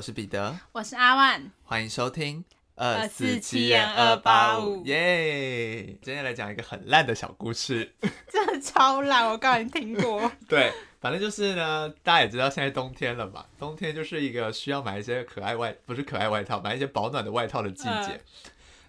我是彼得，我是阿万，欢迎收听二四七二八五耶！今天来讲一个很烂的小故事，真的超烂，我刚才听过。对，反正就是呢，大家也知道现在冬天了嘛，冬天就是一个需要买一些可爱外，不是可爱外套，买一些保暖的外套的季节。嗯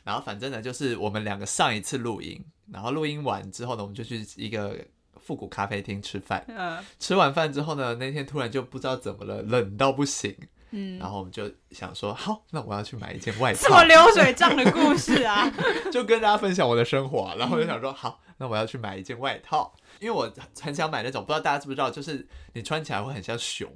然后反正呢，就是我们两个上一次录音，然后录音完之后呢，我们就去一个复古咖啡厅吃饭。嗯吃完饭之后呢，那天突然就不知道怎么了，冷到不行。嗯，然后我们就想说，好，那我要去买一件外什套么，流水账的故事啊？就跟大家分享我的生活啊、然后我就想说，好，那我要去买一件外套，因为我很想买那种，不知道大家知不知道，就是你穿起来会很像熊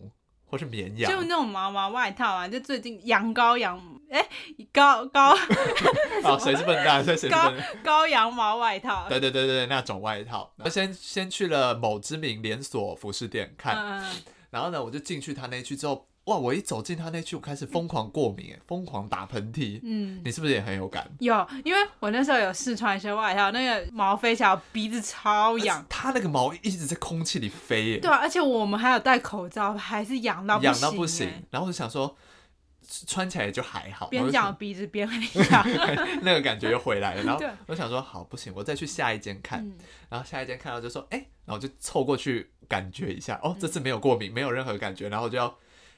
或是绵羊就，那种毛毛外套啊，就最近羊羔羊哎高高 啊，谁是笨蛋？谁谁是笨蛋？高羊毛外套。对对对对，那种外套。我先先去了某知名连锁服饰店看，嗯，然后呢，我就进去他那区之后，哇，我一走进他那区，我开始疯狂过敏，哎疯狂打喷嚏。嗯，你是不是也很有感？有，因为我那时候有试穿一些外套，那个毛飞起来，我鼻子超痒。它那个毛一直在空气里飞耶，对啊，而且我们还有戴口罩，还是痒到痒到不不行欸。然后我就想说，穿起来也就还好。边讲鼻子边很痒。那个感觉又回来了。然后我想说，好不行，我再去下一间看。嗯然后下一间看到就说，哎、然后就凑过去感觉一下，哦，这次没有过敏，没有任何感觉。然后我就要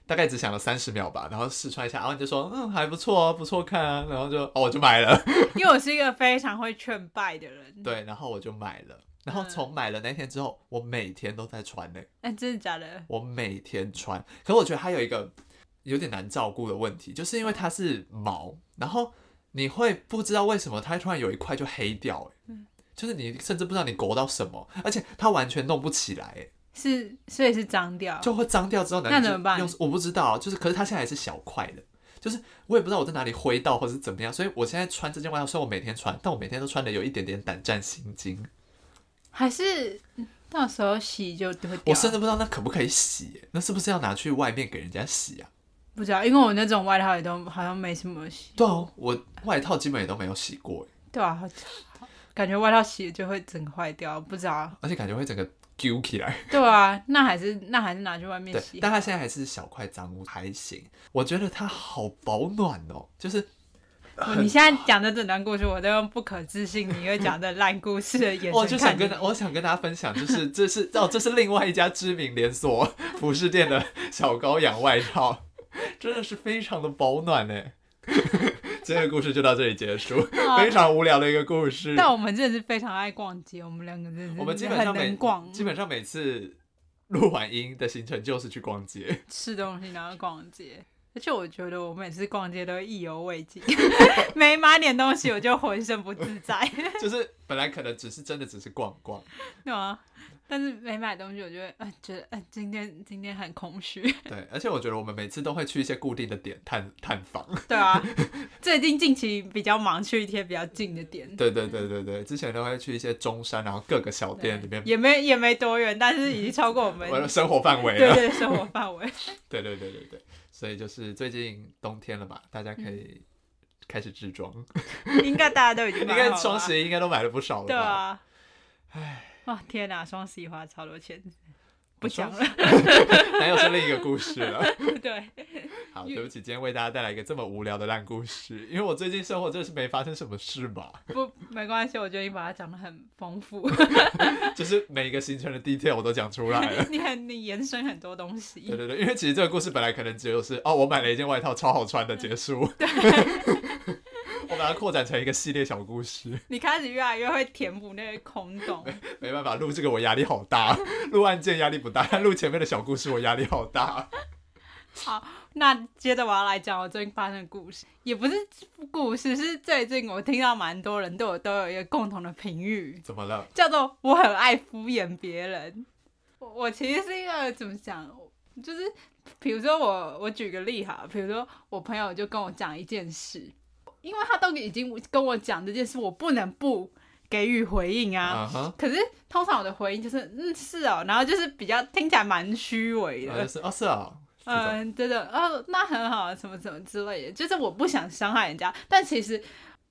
大概只想了三十秒吧，然后试穿一下，然后你就说，嗯，还不错哦，不错看啊。然后就哦，我就买了。因为我是一个非常会劝败的人。对，然后我就买了。然后从买了那天之后，我每天都在穿呢、哎、真的假的？我每天穿。可我觉得它有一个有点难照顾的问题，就是因为它是毛，然后你会不知道为什么它突然有一块就黑掉、欸，嗯就是你甚至不知道你裹到什么，而且它完全弄不起来、欸，是，所以是脏掉。就会脏掉之后，那怎么办用我不知道，就是可是它现在还是小块的。就是我也不知道我在哪里挥到或是怎么样，所以我现在穿这件外套，虽然我每天穿，但我每天都穿的有一点点胆战心惊。还是嗯到时候洗就会掉。我甚至不知道那可不可以洗、欸那是不是要拿去外面给人家洗啊？不知道，因为我那种外套也都好像没什么洗。对啊，我外套基本也都没有洗过、欸对啊，好感觉外套洗了就会整个坏掉，不知道。而且感觉会整个揪起来。对啊，那还是那还是拿去外面洗，。但它现在还是小块脏污，还行。我觉得它好保暖哦，就是哦你现在讲的整段故事，我都用不可置信你会讲的烂故事的眼 我就想跟我想跟大家分享，就是 这是哦，这是另外一家知名连锁服饰店的小羔羊外套，真的是非常的保暖呢。今天的故事就到这里结束，非常无聊的一个故事。但我们真的是非常爱逛街，我们两个真的是我们基本上每逛，基本上每次录完音的行程就是去逛街。吃东西然后逛街。而且我觉得我每次逛街都意犹未尽，没买点东西我就浑身不自在，就是本来可能只是真的只是逛逛，对啊？但是没买东西，我就会呃觉得呃今天今天很空虚，对，而且我觉得我们每次都会去一些固定的点探探访。对啊。最近近期比较忙，去一些比较近的点，对对对对对，之前都会去一些中山，然后各个小店里面，也没也没多远，但是已经超过我们生活范围了。对对生活范围。对对对对对，所以就是最近冬天了吧，大家可嗯。以开始置装，应该大家都已经 应买了吧该双十一应该都买了不少了吧？对啊，哎，哇天哪，双十一花超多钱，不双讲了。那又是另一个故事了。对，好，对不起，今天为大家带来一个这么无聊的烂故事，因为我最近生活真的是没发生什么事吧，不没关系，我觉得你把它讲的很丰富，就是每一个行程的 detail 我都讲出来了。你很你延伸很多东西。对对对，因为其实这个故事本来可能只有是哦，我买了一件外套，超好穿的结束。我把它扩展成一个系列小故事，你开始越来越会填补那个空洞。没办法，录这个我压力好大，录案件压力不大，但录前面的小故事我压力好大。好，那接着我要来讲我最近发生的故事，也不是故事，是最近我听到蛮多人对我都有一个共同的评语，怎么了？叫做我很爱敷衍别人。我我其实是一个怎么讲，就是比如说我我举个例哈，比如说我朋友就跟我讲一件事，因为他都已经跟我讲这件事，我不能不给予回应啊。可是通常我的回应就是嗯是哦，然后就是比较听起来蛮虚伪的，哦是哦，嗯，真的，哦，那很好，什么什么之类的，就是我不想伤害人家，但其实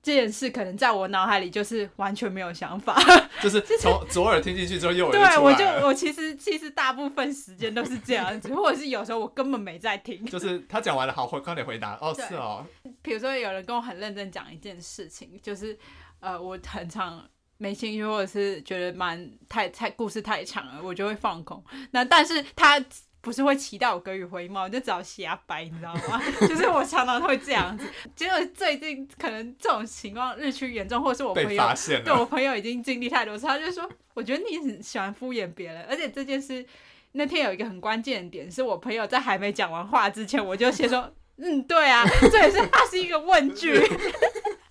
这件事可能在我脑海里就是完全没有想法。就是从左耳听进去之后，右耳对，出我就我其实其实大部分时间都是这样子，或者是有时候我根本没在听。就是他讲完了，好，回快点回答。哦，是哦，比如说有人跟我很认真讲一件事情，就是呃，我很常没兴趣，或者是觉得蛮太太故事太长了，我就会放空。那但是他不是会期待我给予回报，我就只好瞎掰，你知道吗？就是我常常会这样子。结果最近可能这种情况日趋严重，或者是我朋被友。对我朋友已经经历太多次，他就说，我觉得你很喜欢敷衍别人，而且这件事那天有一个很关键的点，是我朋友在还没讲完话之前，我就先说，嗯，对啊，这也是它是一个问句，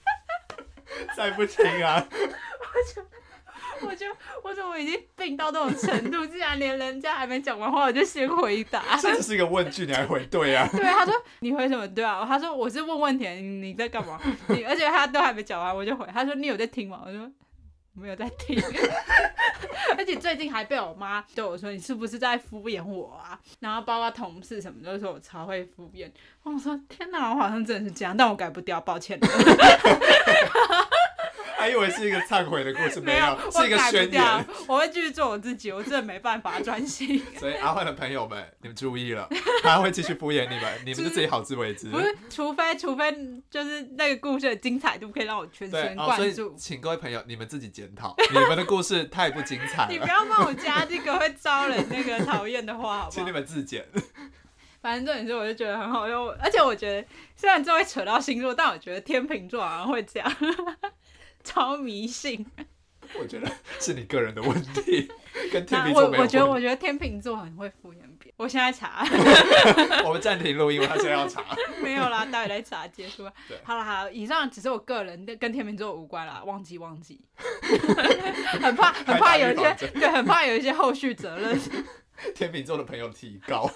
再不听啊，我就我怎么已经病到这种程度，竟然连人家还没讲完话，我就先回答。这只是一个问句，你还回对啊？对，他说你回什么？对啊，他说我是问问题，你你在干嘛？你而且他都还没讲完，我就回。他说你有在听吗？我说我没有在听。而且最近还被我妈对我说你是不是在敷衍我啊？然后包括同事什么都说我超会敷衍。我说天哪，我好像真的是这样，但我改不掉，抱歉。还以为是一个忏悔的故事，没有，我是一个宣言。，我会继续做我自己，我真的没办法专心。所以阿焕的朋友们，你们注意了，他会继续敷衍你们，你们就自己好自为之。不是，除非除非就是那个故事的精彩度可以让我全神，贯注。请各位朋友，你们自己检讨，你们的故事太不精彩 你不，要帮我加这个会招人那个讨厌的话，好不好请你？们自检。反正这件事，我就觉得很好用，而且我觉得虽然这会扯到星座，但我觉得天秤座好像会这样，超迷信。我觉得是你个人的问题，跟天那秤座没有我我觉得，我觉得天秤座很会敷衍别人。我现在查。我们暂停录音，因为他现在要查。没有啦，待会来查结束了对。好了好了，以上只是我个人的，跟天秤座无关啦，忘记忘记。很怕很怕有一些对，很怕有一些后续责任。天秤座的朋友提高，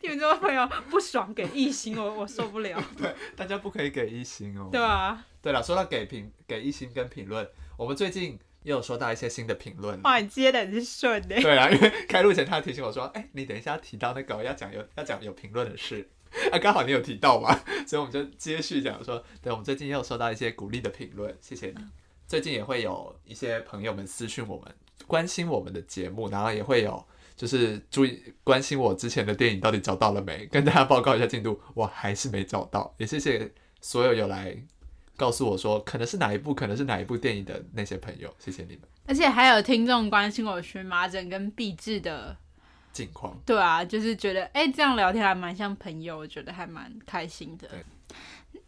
天秤座的朋友不爽给一星，我我受不了。对，大家不可以给一星哦。对啊，对了，说到给评给一星跟评论，我们最近也有收到一些新的评论。哇，你接的很是顺的。对啊，因为开录前他提醒我说，哎、你等一下提到那个要讲有要讲有评论的事，啊，刚好你有提到嘛，所以我们就接续讲说，对，我们最近也有收到一些鼓励的评论，谢谢你。最近也会有一些朋友们私讯我们，关心我们的节目，然后也会有就是注意关心我之前的电影到底找到了没，跟大家报告一下进度，我还是没找到。也谢谢所有有来告诉我说可能是哪一部，可能是哪一部电影的那些朋友，谢谢你们。而且还有听众关心我荨麻疹跟闭智的，近况对啊，就是觉得哎、这样聊天还蛮像朋友，我觉得还蛮开心的对。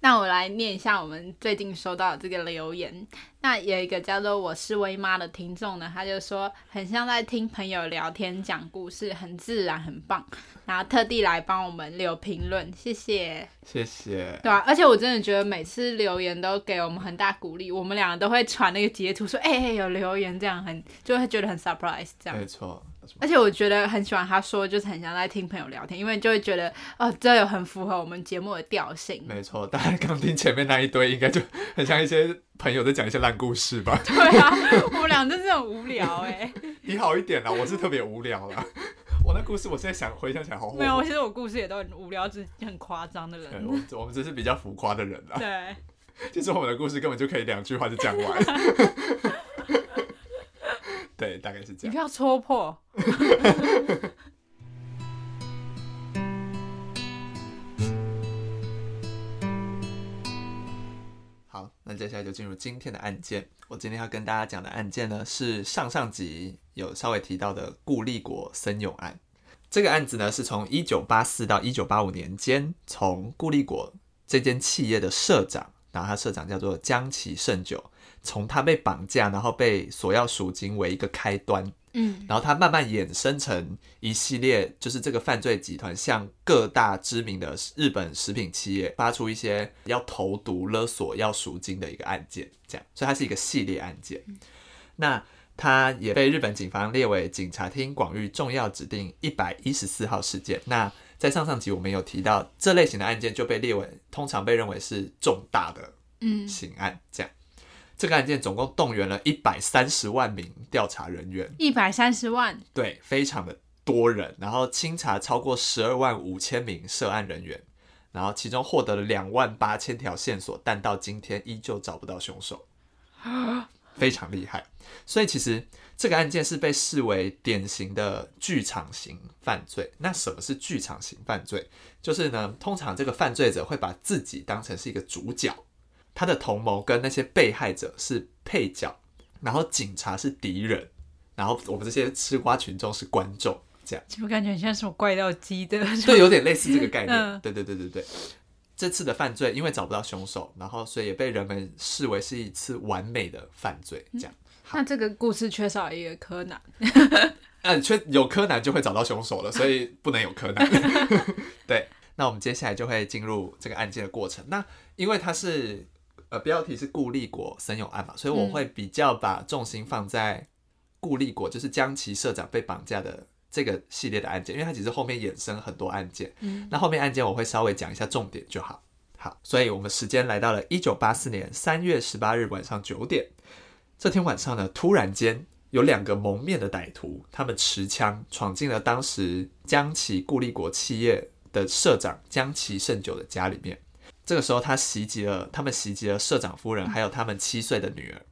那我来念一下我们最近收到的这个留言。那有一个叫做我是微妈的听众呢，他就说很像在听朋友聊天讲故事，很自然，很棒。然后特地来帮我们留评论，谢谢。谢谢。对啊，而且我真的觉得每次留言都给我们很大鼓励，我们两个都会传那个截图说，哎、哎有留言，这样很就会觉得很 surprise 这样。没错，而且我觉得很喜欢他说，就是很像在听朋友聊天，因为就会觉得哦，这有很符合我们节目的调性。没错。大家刚听前面那一堆，应该就很像一些朋友在讲一些烂故事吧？对啊，我们俩真是很无聊哎、你好一点啦，我是特别无聊啦。我那故事，我现在想回想起来好。没有，其实我故事也都很无聊，只是很夸张的对，人。我们我们只是比较浮夸的人啦。对，其实我们的故事根本就可以两句话就讲完。对，大概是这样。你不要戳破。好，那接下来就进入今天的案件。我今天要跟大家讲的案件呢，是上上集有稍微提到的顾立国森永案。这个案子呢，是从一九八四到一九八五年间，从顾立国这间企业的社长，然后他社长叫做江崎胜久，从他被绑架，然后被索要赎金为一个开端，嗯，然后他慢慢衍生成一系列，就是这个犯罪集团向各大知名的日本食品企业发出一些要投毒、勒索、要赎金的一个案件，这样，所以它是一个系列案件。那他也被日本警方列为警察厅广域重要指定一百一十四号事件。那在上上集我们有提到，这类型的案件就被列为通常被认为是重大的嗯刑案，这样。这个案件总共动员了一百三十万名调查人员，一百三十万，对，非常的多人，然后清查超过十二万五千名涉案人员，然后其中获得了两万八千条线索，但到今天依旧找不到凶手，非常厉害。所以其实这个案件是被视为典型的剧场型犯罪。那什么是剧场型犯罪？就是呢，通常这个犯罪者会把自己当成是一个主角，他的同谋跟那些被害者是配角，然后警察是敌人，然后我们这些吃瓜群众是观众，这样。怎么感觉很像什么怪盗基的？对，有点类似这个概念。嗯 对对对对对。这次的犯罪因为找不到凶手，然后所以也被人们视为是一次完美的犯罪，这样。那这个故事缺少一个柯南，嗯，缺有柯南就会找到凶手了，所以不能有柯南。对，那我们接下来就会进入这个案件的过程。那因为它是呃标题是顾立国森永案嘛，所以我会比较把重心放在顾立国，就是江崎社长被绑架的这个系列的案件，因为它其实后面衍生很多案件。嗯，那后面案件我会稍微讲一下重点就好。好，所以我们时间来到了一九八四年三月十八日晚上九点。这天晚上呢，突然间有两个蒙面的歹徒，他们持枪闯进了当时江崎固力国企业的社长江崎胜久的家里面。这个时候，他袭击了他们袭击了社长夫人，还有他们七岁的女儿，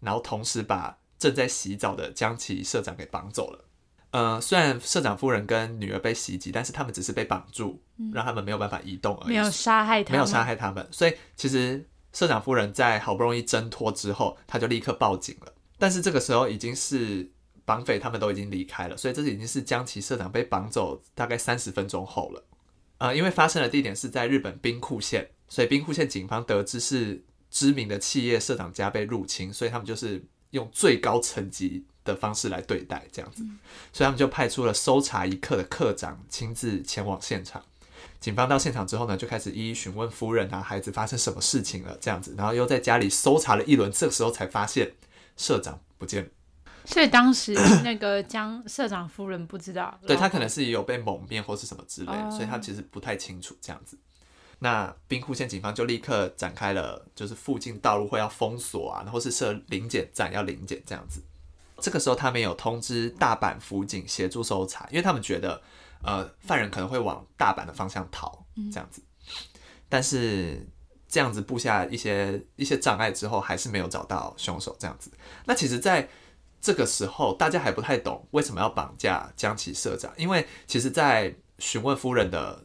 然后同时把正在洗澡的江崎社长给绑走了。呃，虽然社长夫人跟女儿被袭击，但是他们只是被绑住，让他们没有办法移动而已，没有杀害他，没有杀。害他们。所以其实社长夫人在好不容易挣脱之后，他就立刻报警了。但是这个时候已经是绑匪他们都已经离开了，所以这是已经是江崎社长被绑走大概三十分钟后了。呃，因为发生的地点是在日本兵库县，所以兵库县警方得知是知名的企业社长家被入侵，所以他们就是用最高层级的方式来对待这样子，所以他们就派出了搜查一课的课长亲自前往现场。警方到现场之后呢，就开始一一询问夫人啊、孩子发生什么事情了这样子，然后又在家里搜查了一轮，这个时候才发现社长不见了。所以当时那个江社长夫人不知道，对他可能是有被蒙面或是什么之类的，哦所以他其实不太清楚这样子。那兵库县警方就立刻展开了，就是附近道路会要封锁啊，然后是设临检站要临检这样子。这个时候他们有通知大阪府警协助搜查，因为他们觉得呃犯人可能会往大阪的方向逃这样子，但是这样子布下一些一些障碍之后，还是没有找到凶手这样子。那其实，在这个时候，大家还不太懂为什么要绑架江崎社长，因为其实，在询问夫人的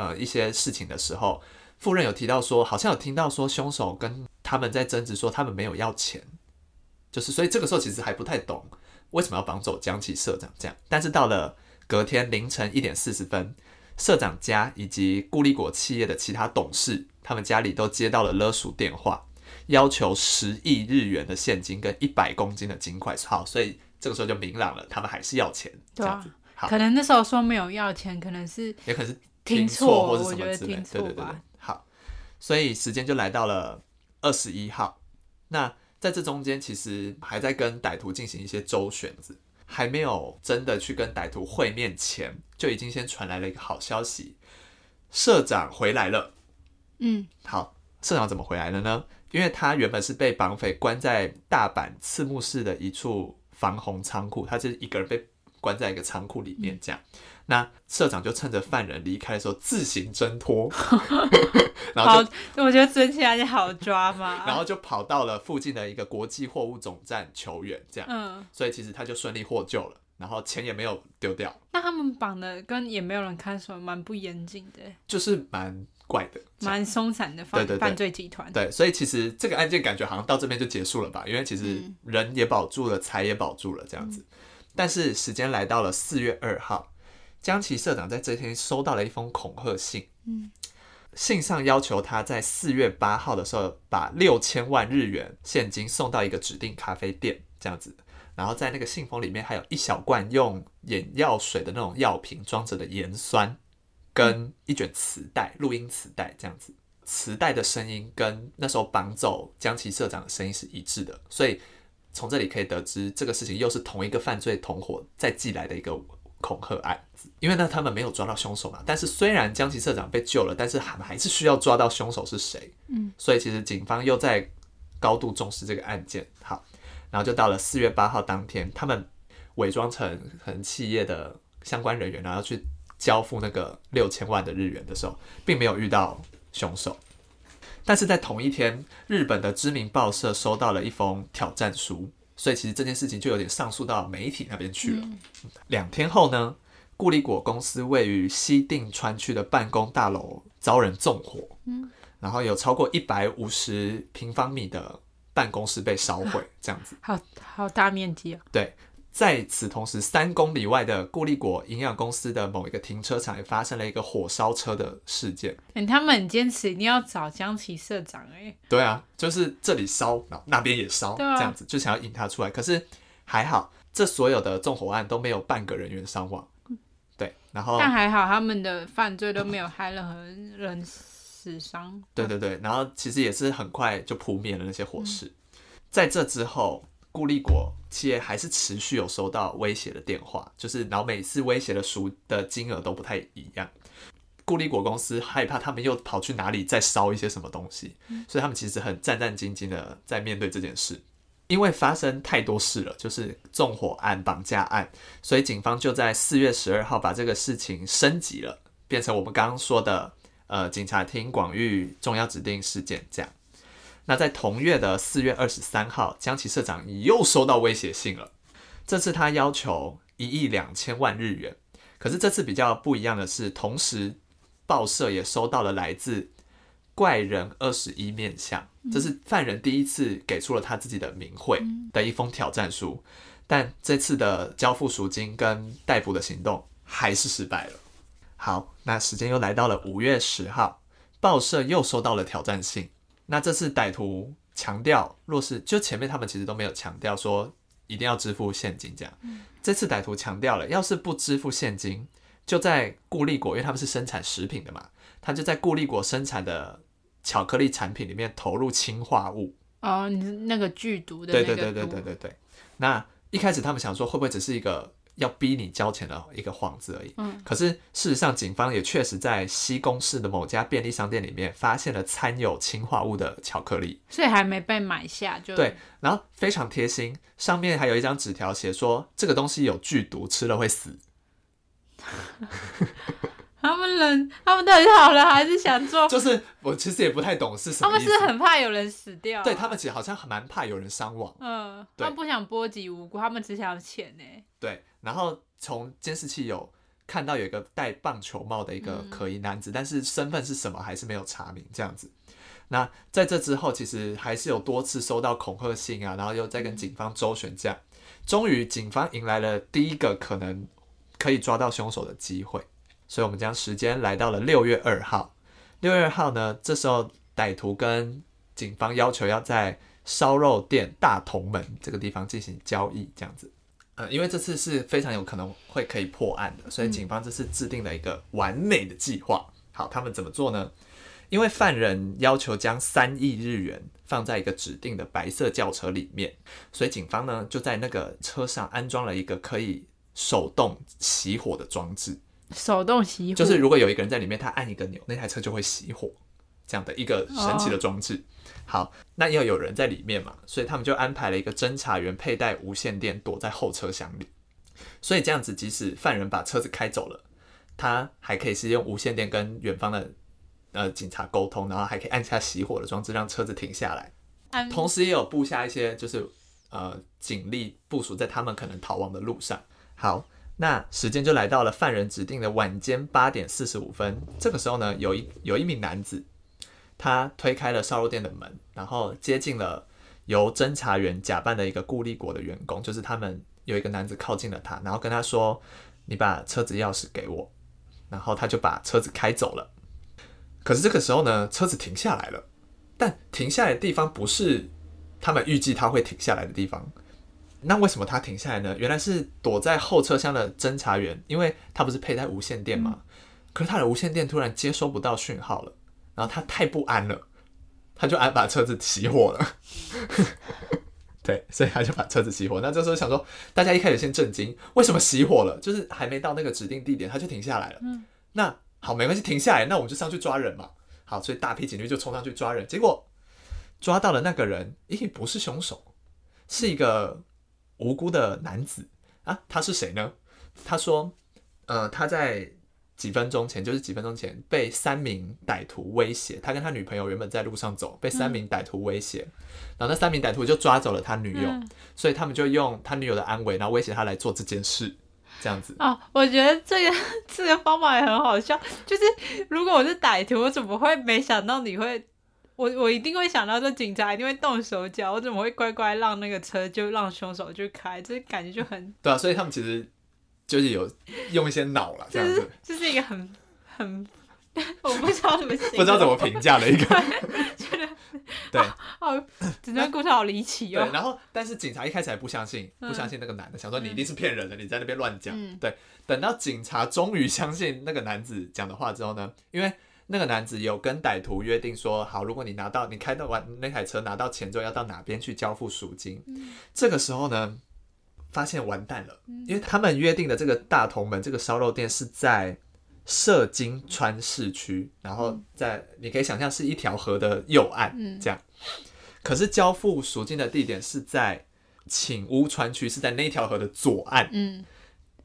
呃一些事情的时候，富人有提到说，好像有听到说凶手跟他们在争执，说他们没有要钱，就是所以这个时候其实还不太懂为什么要绑走江崎社长这样。但是到了隔天凌晨一点四十分，社长家以及固力果企业的其他董事，他们家里都接到了勒索电话。要求十亿日元的现金跟一百公斤的金块，好，所以这个时候就明朗了，他们还是要钱，对啊可能那时候说没有要钱，可能是也可能是听错错或者我觉得什么之类，对对对好，所以时间就来到了二十一号，那在这中间其实还在跟歹徒进行一些周旋子，还没有真的去跟歹徒会面前，就已经先传来了一个好消息，社长回来了。嗯好，社长怎么回来了呢？因为他原本是被绑匪关在大阪刺木市的一处防洪仓库，他就是一个人被关在一个仓库里面这样。那社长就趁着犯人离开的时候自行挣脱，然后就，我觉得整起来就好抓嘛。然后就跑到了附近的一个国际货物总站求援，这样，嗯，所以其实他就顺利获救了，然后钱也没有丢掉，那他们绑的跟也没有人看守，蛮不严谨的，就是蛮怪的，蛮松散的犯犯罪集团。对，所以其实这个案件感觉好像到这边就结束了吧，因为其实嗯人也保住了，财也保住了这样子。但是时间来到了四月二号，江崎社长在这天收到了一封恐吓信，嗯，信上要求他在四月八号的时候把六千万日元现金送到一个指定咖啡店这样子。然后在那个信封里面还有一小罐用眼药水的那种药瓶装着的盐酸，跟一卷磁带、录音磁带这样子。磁带的声音跟那时候绑走江崎社长的声音是一致的，所以从这里可以得知，这个事情又是同一个犯罪同伙再寄来的一个恐吓案子。因为呢，他们没有抓到凶手嘛，但是虽然江崎社长被救了，但是他们还是需要抓到凶手是谁。嗯，所以其实警方又在高度重视这个案件。好，然后就到了四月八号当天，他们伪装成可能企业的相关人员，然后去交付那个六千万的日元的时候，并没有遇到凶手。但是在同一天，日本的知名报社收到了一封挑战书，所以其实这件事情就有点上诉到媒体那边去了。两天后呢，固力果公司位于西定川区的办公大楼遭人纵火，嗯，然后有超过一百五十平方米的办公室被烧毁，这样子。好好大面积啊！对，在此同时，三公里外的固力果营养公司的某一个停车场也发生了一个火烧车的事件。哎、他们很坚持一定要找江崎社长、哎，对啊，就是这里烧，然后那边也烧，啊这样子就想要引他出来。可是还好，这所有的纵火案都没有半个人员伤亡。对，然后但还好他们的犯罪都没有害任何人死伤。对对对，然后其实也是很快就扑灭了那些火势。在这之后，固力果企业还是持续有收到威胁的电话，就是然后每次威胁的赎的金额都不太一样。固力果公司害怕他们又跑去哪里再烧一些什么东西，所以他们其实很战战兢兢的在面对这件事。因为发生太多事了，就是纵火案、绑架案，所以警方就在四月十二号把这个事情升级了，变成我们刚刚说的呃警察厅广域重要指定事件这样。那在同月的四月二十三号，江崎社长又收到威胁信了，这次他要求一亿两千万日元。可是这次比较不一样的是，同时报社也收到了来自怪人二十一面相，这是犯人第一次给出了他自己的名讳的一封挑战书，但这次的交付赎金跟逮捕的行动还是失败了。好，那时间又来到了五月十号，报社又收到了挑战信。那这次歹徒强调，若是就前面他们其实都没有强调说一定要支付现金这样，这次歹徒强调了，要是不支付现金，就在固力果，因为他们是生产食品的嘛，他就在固力果生产的巧克力产品里面投入氰化物。哦，你是那个剧毒的对那个对对对毒对对对。那一开始他们想说，会不会只是一个要逼你交钱的一个幌子而已？嗯。可是事实上，警方也确实在西宫市的某家便利商店里面发现了掺有氰化物的巧克力。所以还没被买下就对，然后非常贴心，上面还有一张纸条写说这个东西有剧毒，吃了会死。他们人，他们到底是好人还是想做？就是我其实也不太懂是什么他们意思。是很怕有人死掉啊、对他们其实好像很蛮怕有人伤亡。嗯，对他们不想波及无辜，他们只想要钱呢。对，然后从监视器有看到有一个戴棒球帽的一个可疑男子，但是身份是什么还是没有查明这样子。那在这之后，其实还是有多次收到恐吓信啊，然后又在跟警方周旋，这样，终于警方迎来了第一个可能可以抓到凶手的机会。所以，我们将时间来到了六月二号。六月二号呢，这时候歹徒跟警方要求要在烧肉店大同门这个地方进行交易，这样子。呃，因为这次是非常有可能会可以破案的，所以警方这次制定了一个完美的计划。好，他们怎么做呢？因为犯人要求将三亿日元放在一个指定的白色轿车里面，所以警方呢就在那个车上安装了一个可以手动熄火的装置。手动熄火，就是如果有一个人在里面，他按一个钮，那台车就会熄火，这样的一个神奇的装置。好，那要有人在里面嘛，所以他们就安排了一个侦查员佩戴无线电躲在后车厢里，所以这样子，即使犯人把车子开走了，他还可以是用无线电跟远方的呃警察沟通，然后还可以按下熄火的装置，让车子停下来。安同时也有布下一些就是呃警力部署在他们可能逃亡的路上。好，那时间就来到了犯人指定的晚间八点四十五分。这个时候呢，有一有一名男子，他推开了烧肉店的门，然后接近了由侦查员假扮的一个顾立国的员工，就是他们有一个男子靠近了他，然后跟他说：“你把车子钥匙给我。”然后他就把车子开走了。可是这个时候呢，车子停下来了。但停下来的地方不是他们预计他会停下来的地方。那为什么他停下来呢？原来是躲在后车厢的侦查员，因为他不是佩戴无线电吗？可是他的无线电突然接收不到讯号了，然后他太不安了，他就安把车子熄火了。对，所以他就把车子熄火。那这时候想说，大家一开始先震惊，为什么熄火了？就是还没到那个指定地点，他就停下来了。那好，没关系，停下来，那我们就上去抓人嘛。好，所以大批警力就冲上去抓人，结果抓到了那个人，咦，不是凶手，是一个无辜的男子啊。他是谁呢？他说，呃，他在几分钟前，就是几分钟前被三名歹徒威胁，他跟他女朋友原本在路上走，被三名歹徒威胁，然后那三名歹徒就抓走了他女友，嗯所以他们就用他女友的安危，然后威胁他来做这件事，这样子。哦，我觉得这个 这个方法也很好笑。就是如果我是歹徒，我怎么会没想到你会？我我一定会想到这警察一定会动手脚，我怎么会乖乖让那个车就让凶手去开？这感觉就很，对啊，所以他们其实就是有用一些脑了，这样子，这是一个很很，我不知道怎么形容，不知道怎么评价的一个。对哦，整段故事好离奇对，哦。然后但是警察一开始还不相信，不相信那个男的，想说你一定是骗人的，你在那边乱讲。嗯对，等到警察终于相信那个男子讲的话之后呢，因为那个男子有跟歹徒约定说，好，如果你拿到你开到完那台车拿到钱之后，要到哪边去交付赎金。这个时候呢，发现完蛋了，因为他们约定的这个大同门这个烧肉店是在射金川市区，然后在你可以想象是一条河的右岸，嗯。这样。可是交付赎金的地点是在请屋川区，是在那条河的左岸，嗯，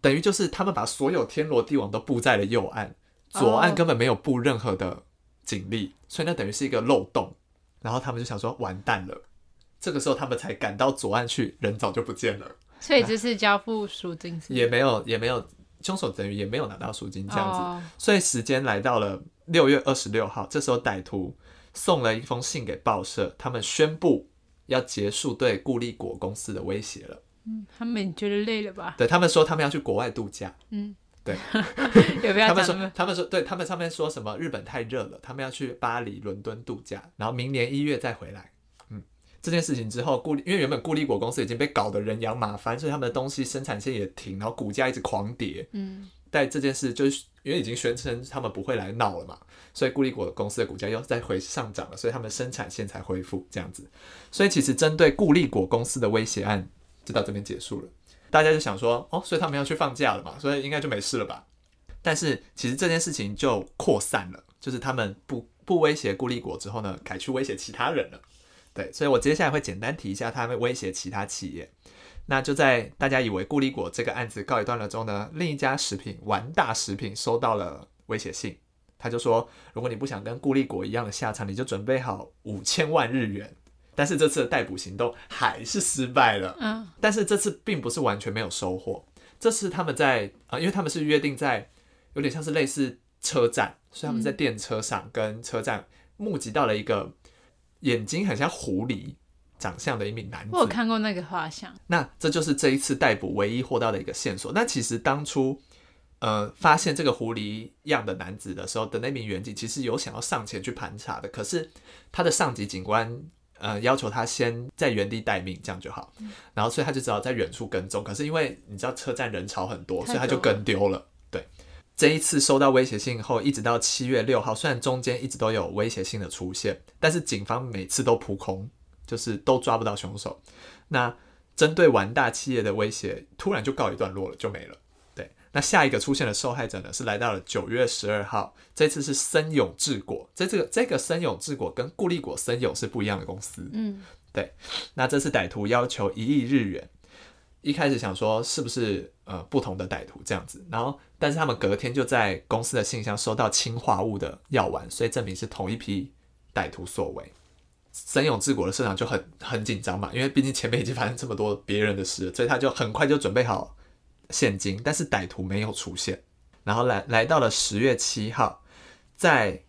等于就是他们把所有天罗地网都布在了右岸，左岸哦根本没有布任何的警力，所以那等于是一个漏洞。然后他们就想说完蛋了，这个时候他们才赶到左岸去，人早就不见了，所以这是交付赎金也没有也没有凶手等于也没有拿到赎金这样子。哦所以时间来到了六月二十六号，这时候歹徒送了一封信给报社，他们宣布要结束对固力果公司的威胁了。嗯他们觉得累了吧？对他们说，他们要去国外度假。嗯，对，他们说他们说，对他们上面说什么日本太热了，他们要去巴黎、伦敦度假，然后明年一月再回来。嗯，这件事情之后，固因为原本固力果公司已经被搞得人仰马翻，所以他们的东西生产线也停，然后股价一直狂跌。嗯但这件事就是因为已经宣称他们不会来闹了嘛，所以固力果公司的股价又再回上涨了，所以他们生产线才恢复这样子。所以其实针对固力果公司的威胁案就到这边结束了。大家就想说，哦，所以他们要去放假了嘛，所以应该就没事了吧？但是其实这件事情就扩散了，就是他们不不威胁固力果之后呢，改去威胁其他人了。对，所以我接下来会简单提一下他们威胁其他企业。那就在大家以为固力果这个案子告一段落之后呢，另一家食品丸大食品收到了威胁信，他就说，如果你不想跟固力果一样的下场，你就准备好五千万日元。但是这次的逮捕行动还是失败了。嗯但是这次并不是完全没有收获，这次他们在啊、呃因为他们是约定在有点像是类似车站，所以他们在电车上跟车站募集到了一个眼睛很像狐狸长相的一名男子我有。看过那个画像，那这就是这一次逮捕唯一获到的一个线索。那其实当初呃发现这个狐狸样的男子的时候的那名员警，其实有想要上前去盘查的，可是他的上级警官呃要求他先在原地待命，这样就好。然后所以他就只好在远处跟踪。可是因为你知道车站人潮很多，所以他就跟丢了。对。这一次收到威胁信后，一直到七月六号，虽然中间一直都有威胁性的出现，但是警方每次都扑空，就是都抓不到凶手。那针对完大企业的威胁，突然就告一段落了，就没了。对，那下一个出现的受害者呢，是来到了九月十二号，这次是森永制果，在这个这个森永制果跟固力果森永是不一样的公司。嗯对那这次歹徒要求一亿日元，一开始想说是不是呃不同的歹徒这样子，然后但是他们隔天就在公司的信箱收到氰化物的药丸，所以证明是同一批歹徒所为。森永治国的社长就很很紧张嘛，因为毕竟前面已经发生这么多别人的事了，所以他就很快就准备好现金，但是歹徒没有出现。然后来来到了十月七号，在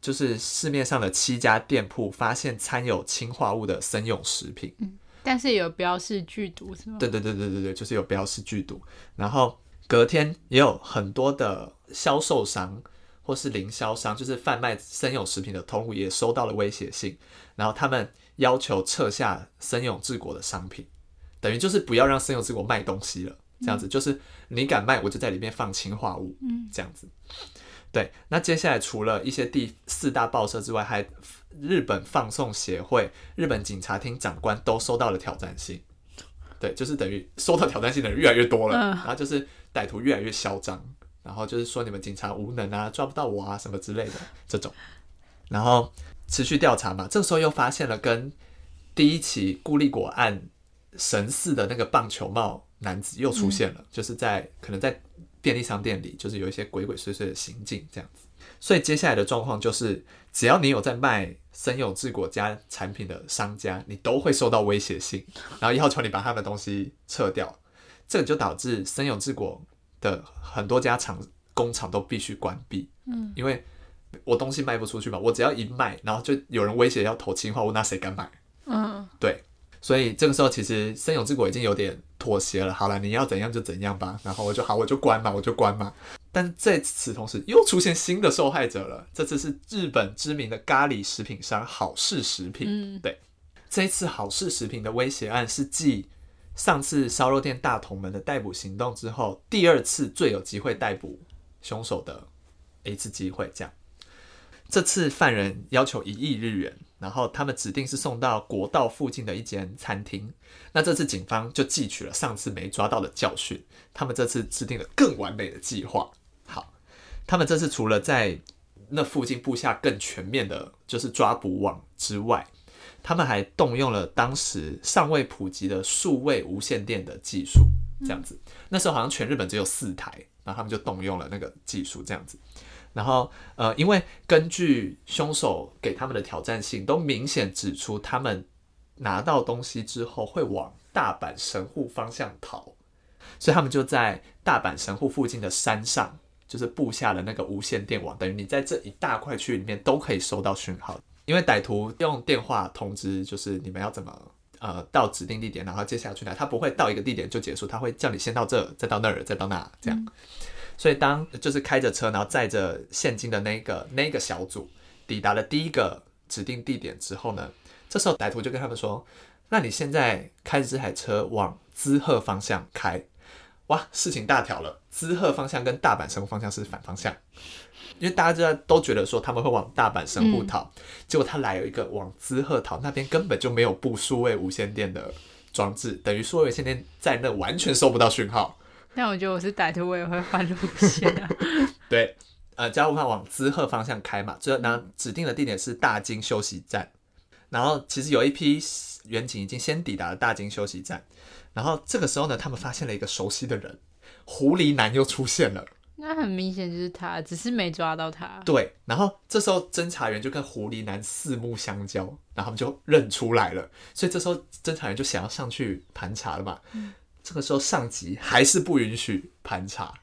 就是市面上的七家店铺发现掺有氰化物的生永食品。嗯但是有标示剧毒是吗？对对对对对对，就是有标示剧毒。然后隔天也有很多的销售商或是零销商，就是贩卖生永食品的通路也收到了威胁信，然后他们要求撤下生永治国的商品，等于就是不要让生永治国卖东西了。这样子就是你敢卖，我就在里面放氰化物，嗯，这样子。对，那接下来除了一些第四大报社之外，还日本放送协会、日本警察厅长官都收到了挑战信。对，就是等于收到挑战信的人越来越多了，嗯然后就是歹徒越来越嚣张，然后就是说你们警察无能啊，抓不到我啊什么之类的这种，然后持续调查嘛，这时候又发现了跟第一起孤立果案神似的那个棒球帽男子又出现了，就是在可能在便利商店里，就是有一些鬼鬼祟祟的行径这样子。所以接下来的状况就是，只要你有在卖森永治果家产品的商家，你都会收到威胁信，然后要求你把他们的东西撤掉。这个就导致森永治果的很多家厂工厂都必须关闭。嗯，因为我东西卖不出去嘛，我只要一卖，然后就有人威胁要投清化物，那谁敢买？嗯，对，所以这个时候其实森永之国已经有点妥协了。好了，你要怎样就怎样吧。然后我就好，我就关嘛，我就关嘛。但在此同时，又出现新的受害者了。这次是日本知名的咖喱食品商好事食品。嗯对，这一次好事食品的威胁案是继上次烧肉店大同门的逮捕行动之后，第二次最有机会逮捕凶手的一次机会。这样，这次犯人要求一亿日元，然后他们指定是送到国道附近的一间餐厅。那这次警方就汲取了上次没抓到的教训，他们这次制定了更完美的计划。好，他们这次除了在那附近布下更全面的，就是抓捕网之外，他们还动用了当时尚未普及的数位无线电的技术，这样子。那时候好像全日本只有四台，然后他们就动用了那个技术，这样子。然后，呃，因为根据凶手给他们的挑战性，都明显指出他们拿到东西之后会往大阪神户方向逃，所以他们就在大阪神户附近的山上，就是布下了那个无线电网，等于你在这一大块区域里面都可以收到讯号。因为歹徒用电话通知，就是你们要怎么呃到指定地点，然后接下去哪，他不会到一个地点就结束，他会叫你先到这，再到那儿，再到那这样。所以当就是开着车，然后载着现金的那个那个小组抵达了第一个指定地点之后呢，这时候歹徒就跟他们说：“那你现在开着这台车往滋贺方向开。”哇，事情大条了，滋贺方向跟大阪神户方向是反方向，因为大家知道都觉得说他们会往大阪神户逃，结果他来有一个往滋贺逃，那边根本就没有布数位无线电的装置，等于数位无线电在那完全收不到讯号。但我觉得我是歹徒，我也会换路线啊。对，呃，加护派往滋贺方向开嘛，最后然后指定的地点是大金休息站，然后其实有一批远警已经先抵达了大金休息站，然后这个时候呢，他们发现了一个熟悉的人，狐狸男又出现了。那很明显就是他，只是没抓到他。对，然后这时候侦查员就跟狐狸男四目相交，然后他们就认出来了，所以这时候侦查员就想要上去盘查了嘛。这个时候上级还是不允许盘查，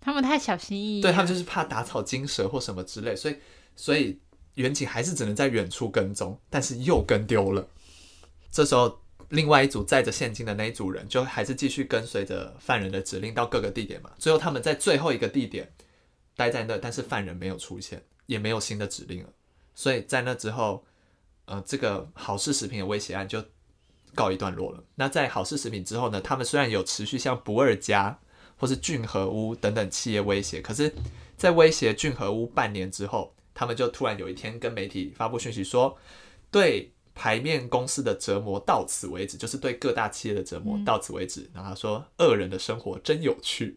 他们太小心翼翼。对他们就是怕打草惊蛇或什么之类，所以所以远景还是只能在远处跟踪，但是又跟丢了。这时候，另外一组载着现金的那一组人就还是继续跟随着犯人的指令到各个地点嘛。最后他们在最后一个地点待在那，但是犯人没有出现，也没有新的指令了。所以在那之后，呃，这个好事食品的威胁案就告一段落了。那在好事食品之后呢，他们虽然有持续向不二家或是俊和屋等等企业威胁，可是，在威胁俊和屋半年之后，他们就突然有一天跟媒体发布讯息说，对牌面公司的折磨到此为止，就是对各大企业的折磨到此为止。然后他说，恶人的生活真有趣，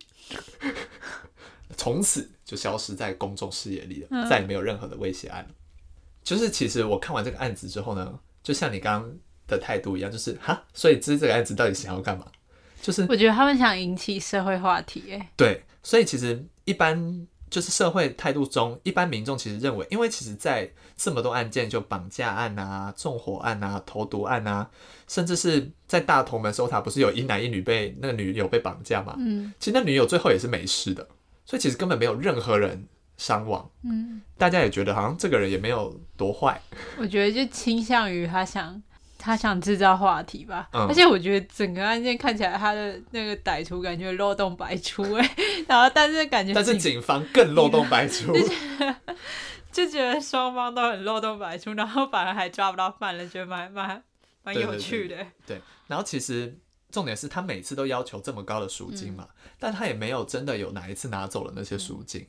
从此就消失在公众视野里了，再也没有任何的威胁案了。就是其实我看完这个案子之后呢，就像你刚刚的态度一样，就是哈，所以这这个案子到底想要干嘛？就是我觉得他们想引起社会话题，哎，对，所以其实一般就是社会态度中，一般民众其实认为，因为其实，在这么多案件，就绑架案啊、纵火案啊、投毒案啊，甚至是在大同门搜查，不是有一男一女被那个女友被绑架嘛？嗯其实那女友最后也是没事的，所以其实根本没有任何人伤亡，嗯，大家也觉得好像这个人也没有多坏。我觉得就倾向于他想他想制造话题吧，嗯。而且我觉得整个案件看起来他的那个歹徒感觉漏洞百出，哎，然后但是感觉但是警警方更漏洞百出，就觉得双方都很漏洞百出，然后反而还抓不到犯人，觉得蛮蛮蛮有趣的。对，然后其实重点是他每次都要求这么高的赎金嘛，但他也没有真的有哪一次拿走了那些赎金。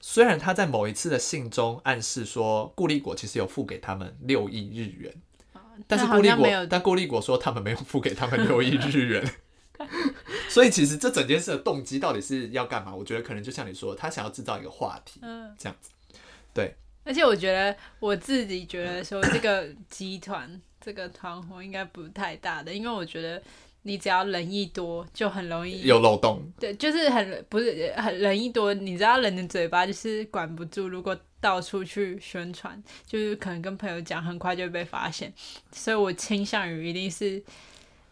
虽然他在某一次的信中暗示说顾立果其实有付给他们六亿日元，但是郭立果像没有，但郭立国说他们没有付给他们六亿日元。所以其实这整件事的动机到底是要干嘛？我觉得可能就像你说，他想要制造一个话题，嗯，这样子。对，而且我觉得我自己觉得说这个集团这个团伙应该不太大的，因为我觉得你只要人一多，就很容易有漏洞。对，就是很不是很人一多，你知道人的嘴巴就是管不住，如果到处去宣传，就是可能跟朋友讲，很快就会被发现。所以我倾向于一定是，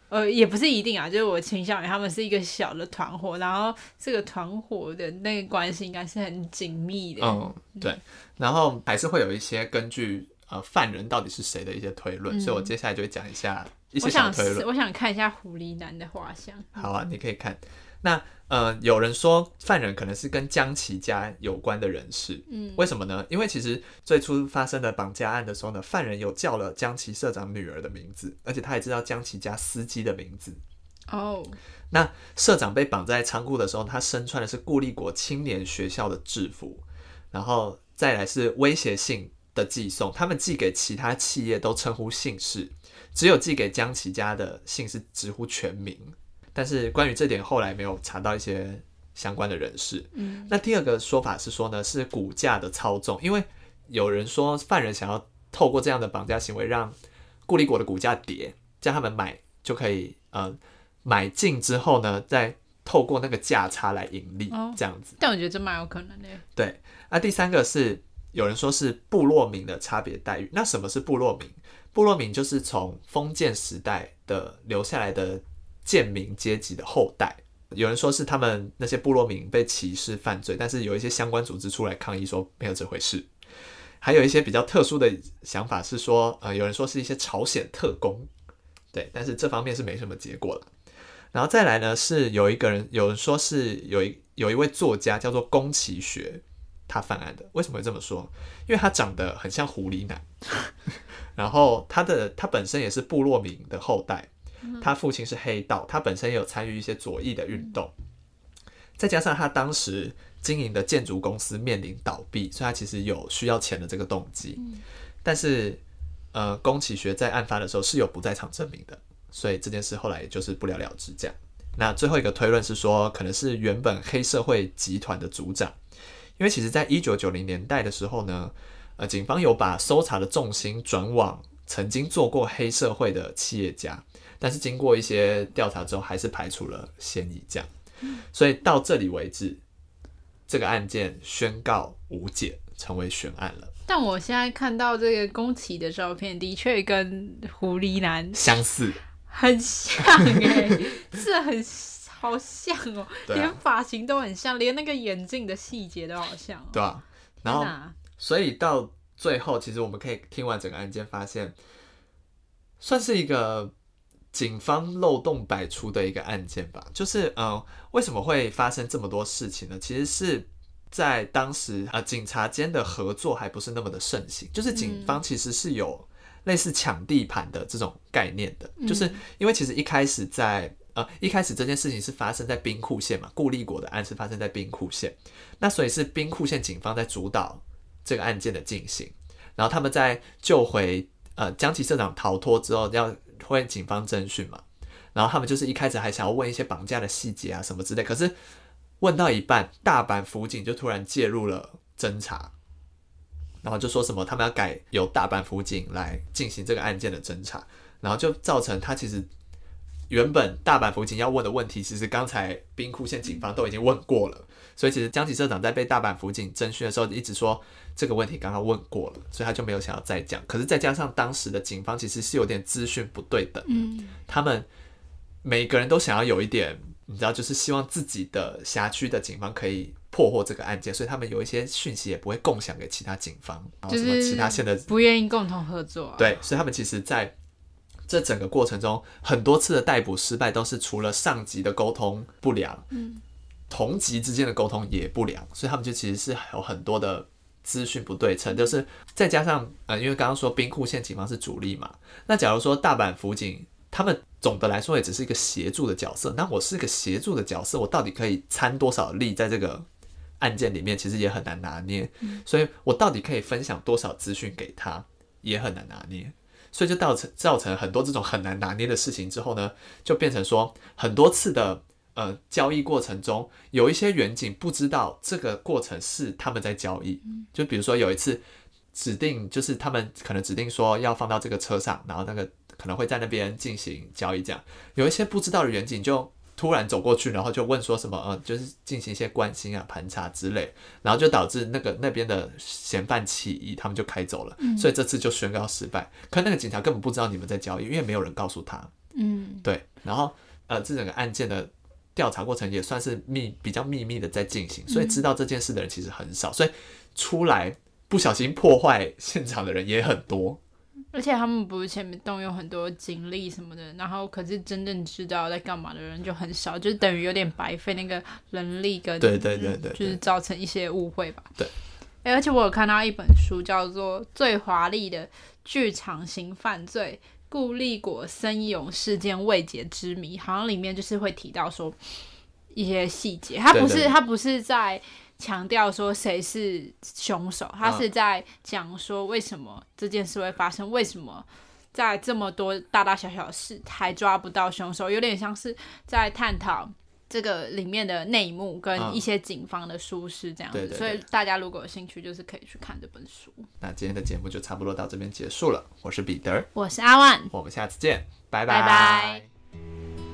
呃，也不是一定啊，就是我倾向于他们是一个小的团伙，然后这个团伙的那个关系应该是很紧密的。嗯，对，然后还是会有一些根据呃犯人到底是谁的一些推论，所以我接下来就会讲一下一些我想小推论。我想看一下狐狸男的画像。好啊，你可以看。那呃，有人说犯人可能是跟江崎家有关的人士，嗯，为什么呢？因为其实最初发生的绑架案的时候呢，犯人有叫了江崎社长女儿的名字，而且他也知道江崎家司机的名字。哦，那社长被绑在仓库的时候，他身穿的是顾立国青年学校的制服，然后再来是威胁性的寄送，他们寄给其他企业都称呼姓氏，只有寄给江崎家的信是直呼全名。但是关于这点，后来没有查到一些相关的人士。嗯，那第二个说法是说呢，是股价的操纵，因为有人说犯人想要透过这样的绑架行为让顾立国的股价跌，叫他们买就可以呃买进之后呢，再透过那个价差来盈利，哦这样子。但我觉得这蛮有可能的。对，那第三个是有人说是部落民的差别待遇。那什么是部落民？部落民就是从封建时代的留下来的贱民阶级的后代。有人说是他们那些部落民被歧视犯罪，但是有一些相关组织出来抗议说没有这回事。还有一些比较特殊的想法是说，呃，有人说是一些朝鲜特工，对，但是这方面是没什么结果了。然后再来呢，是有一个人，有人说是有一有一位作家叫做宫崎学，他犯案的。为什么会这么说？因为他长得很像狐狸男，然后他的他本身也是部落民的后代，他父亲是黑道，他本身也有参与一些左翼的运动，再加上他当时经营的建筑公司面临倒闭，所以他其实有需要钱的这个动机。但是，呃，宫崎学在案发的时候是有不在场证明的，所以这件事后来也就是不了了之这样。那最后一个推论是说，可能是原本黑社会集团的组长，因为其实在一九九零年代的时候呢，呃，警方有把搜查的重心转往曾经做过黑社会的企业家，但是经过一些调查之后，还是排除了嫌疑，这样。所以到这里为止，这个案件宣告无解，成为悬案了。但我现在看到这个宫崎的照片，的确跟狐狸男相似，很像哎、是很好像哦、连发型都很像，连那个眼镜的细节都好像、哦。对啊、然后所以到最后，其实我们可以听完整个案件，发现算是一个警方漏洞百出的一个案件吧。就是嗯，为什么会发生这么多事情呢？其实是在当时呃，警察间的合作还不是那么的盛行，就是警方其实是有类似抢地盘的这种概念的，就是因为其实一开始在。呃，一开始这件事情是发生在兵库县嘛，顾立国的案是发生在兵库县，那所以是兵库县警方在主导这个案件的进行，然后他们在救回呃江崎社长逃脱之后，要会警方侦讯嘛，然后他们就是一开始还想要问一些绑架的细节啊什么之类，可是问到一半，大阪辅警就突然介入了侦查，然后就说什么他们要改由大阪辅警来进行这个案件的侦查，然后就造成他其实原本大阪辅警要问的问题，其实刚才兵库县警方都已经问过了。所以其实江崎社长在被大阪府警征讯的时候，一直说这个问题刚刚问过了，所以他就没有想要再讲。可是再加上当时的警方其实是有点资讯不对等，嗯，他们每个人都想要有一点，你知道，就是希望自己的辖区的警方可以破获这个案件，所以他们有一些讯息也不会共享给其他警方，然后什么就是其他县的不愿意共同合作、啊。，对，所以他们其实在这整个过程中，很多次的逮捕失败都是除了上级的沟通不良，嗯，同级之间的沟通也不良，所以他们就其实是有很多的资讯不对称，就是再加上呃，因为刚刚说兵库县警方是主力嘛，那假如说大阪府警他们总的来说也只是一个协助的角色，那我是一个协助的角色，我到底可以参多少力在这个案件里面，其实也很难拿捏，所以我到底可以分享多少资讯给他，也很难拿捏。所以就造成造成很多这种很难拿捏的事情之后呢，就变成说很多次的呃交易过程中，有一些远景不知道这个过程是他们在交易。就比如说有一次指定就是他们可能指定说要放到这个车上，然后那个可能会在那边进行交易，这样有一些不知道的远景就突然走过去，然后就问说什么，呃，就是进行一些关心啊、盘查之类，然后就导致那个那边的嫌犯起疑，他们就开走了，所以这次就宣告失败。可那个警察根本不知道你们在交易，因为没有人告诉他。嗯，对，然后呃，这整个案件的调查过程也算是秘比较秘密的在进行，所以知道这件事的人其实很少，所以出来不小心破坏现场的人也很多。而且他们不是前面动用很多警力什么的，然后可是真正知道在干嘛的人就很少，就是等于有点白费那个人力跟对对对对就是造成一些误会吧。对诶而且我有看到一本书叫做《最华丽的剧场型犯罪：顾立果森勇事件未解之谜》，好像里面就是会提到说一些细节，他不是他不是在。强调说谁是凶手，他嗯是在讲说为什么这件事会发生，为什么在这么多大大小小的事还抓不到凶手，有点像是在探讨这个里面的内幕跟嗯。一些警方的疏失这样子。对对对所以大家如果有兴趣，就是可以去看这本书。那今天的节目就差不多到这边结束了，我是彼得，我是阿万，我们下次见，拜。拜拜